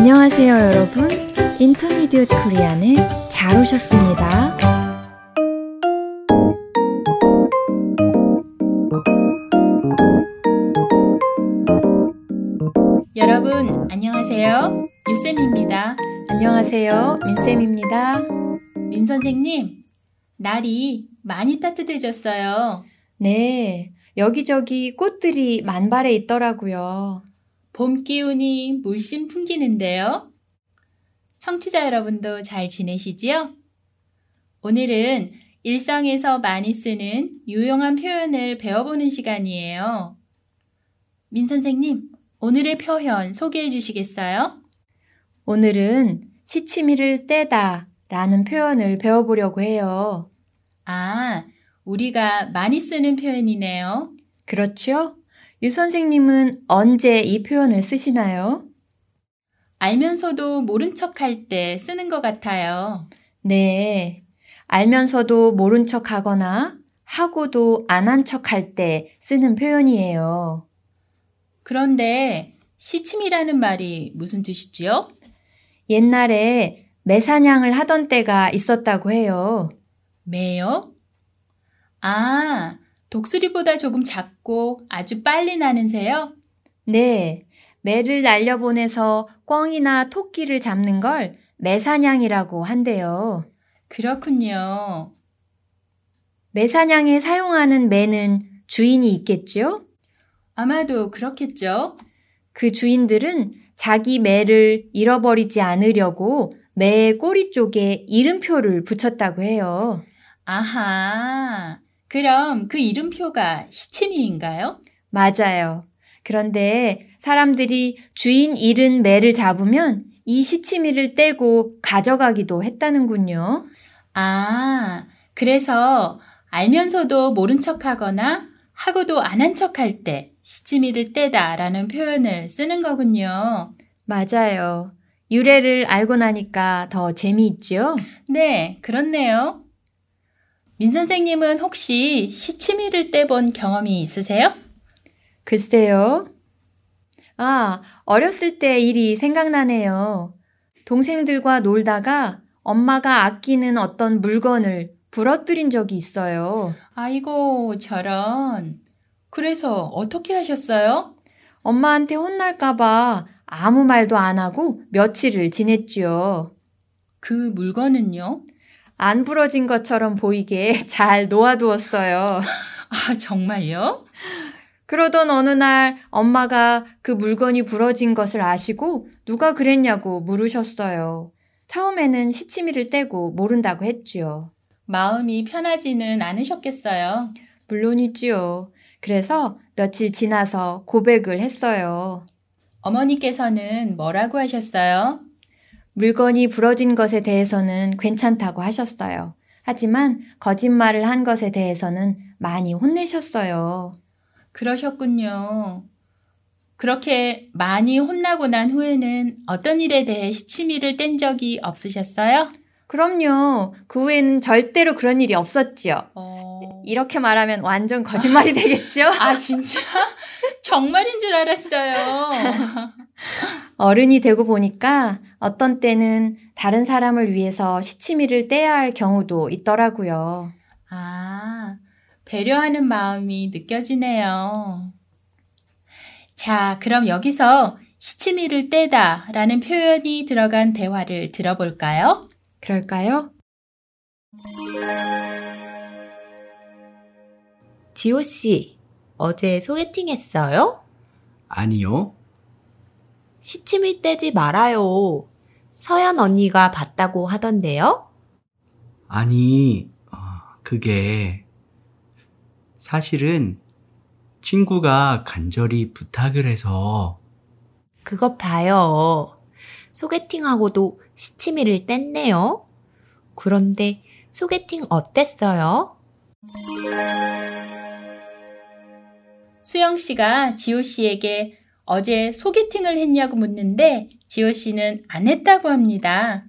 안녕하세요, 여러분. 인터미디엇 코리안에 잘 오셨습니다. 여러분, 안녕하세요. 유쌤입니다. 안녕하세요, 민쌤입니다. 민 선생님, 날이 많이 따뜻해졌어요. 네, 여기저기 꽃들이 만발해 있더라고요. 봄 기운이 물씬 풍기는데요. 청취자 여러분도 잘 지내시지요? 오늘은 일상에서 많이 쓰는 유용한 표현을 배워보는 시간이에요. 민 선생님, 오늘의 표현 소개해 주시겠어요? 오늘은 시치미를 떼다 라는 표현을 배워보려고 해요. 아, 우리가 많이 쓰는 표현이네요. 그렇죠? 유 선생님은 언제 이 표현을 쓰시나요? 알면서도 모른 척할 때 쓰는 것 같아요. 네. 알면서도 모른 척 하거나 하고도 안 한 척 할 때 쓰는 표현이에요. 그런데 시침이라는 말이 무슨 뜻이지요? 옛날에 매사냥을 하던 때가 있었다고 해요. 매요? 아, 독수리보다 조금 작고 아주 빨리 나는 새요? 네. 매를 날려보내서 꿩이나 토끼를 잡는 걸 매사냥이라고 한대요. 그렇군요. 매사냥에 사용하는 매는 주인이 있겠죠? 아마도 그렇겠죠. 그 주인들은 자기 매를 잃어버리지 않으려고 매의 꼬리 쪽에 이름표를 붙였다고 해요. 아하. 그럼 그 이름표가 시치미인가요? 맞아요. 그런데 사람들이 주인 잃은 매를 잡으면 이 시치미를 떼고 가져가기도 했다는군요. 아, 그래서 알면서도 모른 척 하거나 하고도 안 한 척 할 때 시치미를 떼다 라는 표현을 쓰는 거군요. 맞아요. 유래를 알고 나니까 더 재미있죠? 네, 그렇네요. 민 선생님은 혹시 시치미를 떼본 경험이 있으세요? 글쎄요. 아, 어렸을 때 일이 생각나네요. 동생들과 놀다가 엄마가 아끼는 어떤 물건을 부러뜨린 적이 있어요. 아이고, 저런. 그래서 어떻게 하셨어요? 엄마한테 혼날까봐 아무 말도 안 하고 며칠을 지냈지요. 그 물건은요? 안 부러진 것처럼 보이게 잘 놓아두었어요. 아, 정말요? 그러던 어느 날 엄마가 그 물건이 부러진 것을 아시고 누가 그랬냐고 물으셨어요. 처음에는 시치미를 떼고 모른다고 했지요. 마음이 편하지는 않으셨겠어요. 물론이지요. 그래서 며칠 지나서 고백을 했어요. 어머니께서는 뭐라고 하셨어요? 물건이 부러진 것에 대해서는 괜찮다고 하셨어요. 하지만 거짓말을 한 것에 대해서는 많이 혼내셨어요. 그러셨군요. 그렇게 많이 혼나고 난 후에는 어떤 일에 대해 시치미를 뗀 적이 없으셨어요? 그럼요. 그 후에는 절대로 그런 일이 없었지요. 어... 이렇게 말하면 완전 거짓말이 되겠죠? 아, 진짜? 정말인 줄 알았어요. 어른이 되고 보니까 어떤 때는 다른 사람을 위해서 시치미를 떼야 할 경우도 있더라고요. 아, 배려하는 마음이 느껴지네요. 자, 그럼 여기서 시치미를 떼다 라는 표현이 들어간 대화를 들어볼까요? 그럴까요? 지호 씨, 어제 소개팅 했어요? 아니요. 시침이 떼지 말아요. 서연 언니가 봤다고 하던데요? 아니, 어, 그게 사실은 친구가 간절히 부탁을 해서 그것 봐요. 소개팅하고도 시치미를 뗐네요. 그런데 소개팅 어땠어요? 수영 씨가 지호 씨에게 어제 소개팅을 했냐고 묻는데 지호 씨는 안 했다고 합니다.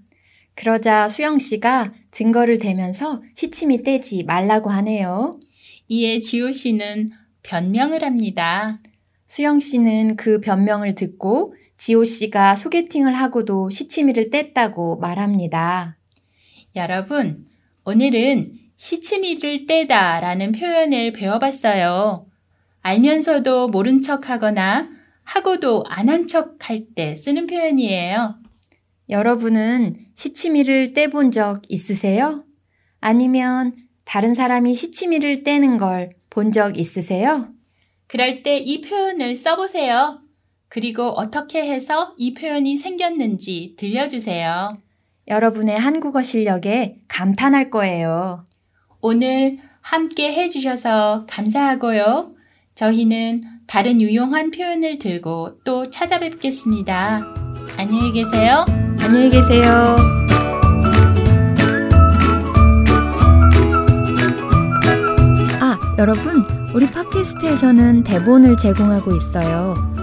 그러자 수영 씨가 증거를 대면서 시침이 떼지 말라고 하네요. 이에 지호 씨는 변명을 합니다. 수영 씨는 그 변명을 듣고 지호 씨가 소개팅을 하고도 시치미를 뗐다고 말합니다. 여러분, 오늘은 시치미를 떼다 라는 표현을 배워봤어요. 알면서도 모른 척 하거나 하고도 안 한 척 할 때 쓰는 표현이에요. 여러분은 시치미를 떼본 적 있으세요? 아니면 다른 사람이 시치미를 떼는 걸 본 적 있으세요? 그럴 때 이 표현을 써보세요. 그리고 어떻게 해서 이 표현이 생겼는지 들려주세요. 여러분의 한국어 실력에 감탄할 거예요. 오늘 함께 해주셔서 감사하고요. 저희는 다른 유용한 표현을 들고 또 찾아뵙겠습니다. 안녕히 계세요. 안녕히 계세요. 아, 여러분, 우리 팟캐스트에서는 대본을 제공하고 있어요.